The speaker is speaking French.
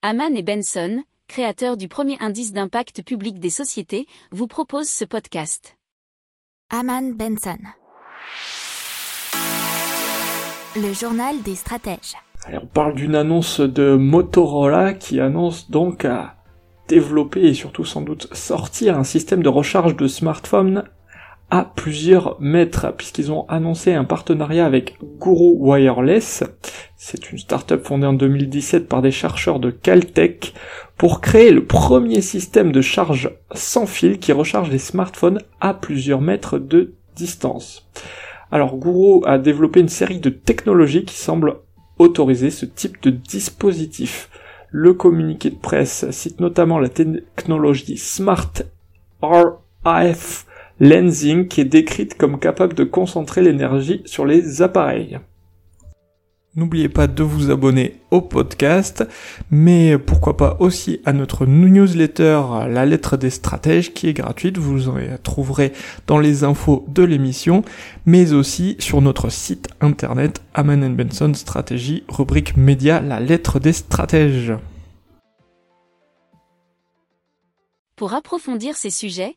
Haman et Benson, créateurs du premier indice d'impact public des sociétés, vous proposent ce podcast. Haman Benson. Le journal des stratèges. Allez, on parle d'une annonce de Motorola qui annonce donc à développer et surtout sans doute sortir un système de recharge de smartphone à plusieurs mètres puisqu'ils ont annoncé un partenariat avec Guru Wireless. C'est une startup fondée en 2017 par des chercheurs de Caltech pour créer le premier système de charge sans fil qui recharge les smartphones à plusieurs mètres de distance. Alors Guru a développé une série de technologies qui semblent autoriser ce type de dispositif. Le communiqué de presse cite notamment la technologie Smart RF lensing qui est décrite comme capable de concentrer l'énergie sur les appareils. N'oubliez pas de vous abonner au podcast, mais pourquoi pas aussi à notre newsletter La lettre des stratèges qui est gratuite, vous en trouverez dans les infos de l'émission, mais aussi sur notre site internet Aman Benson Stratégie, rubrique média La lettre des stratèges. Pour approfondir ces sujets,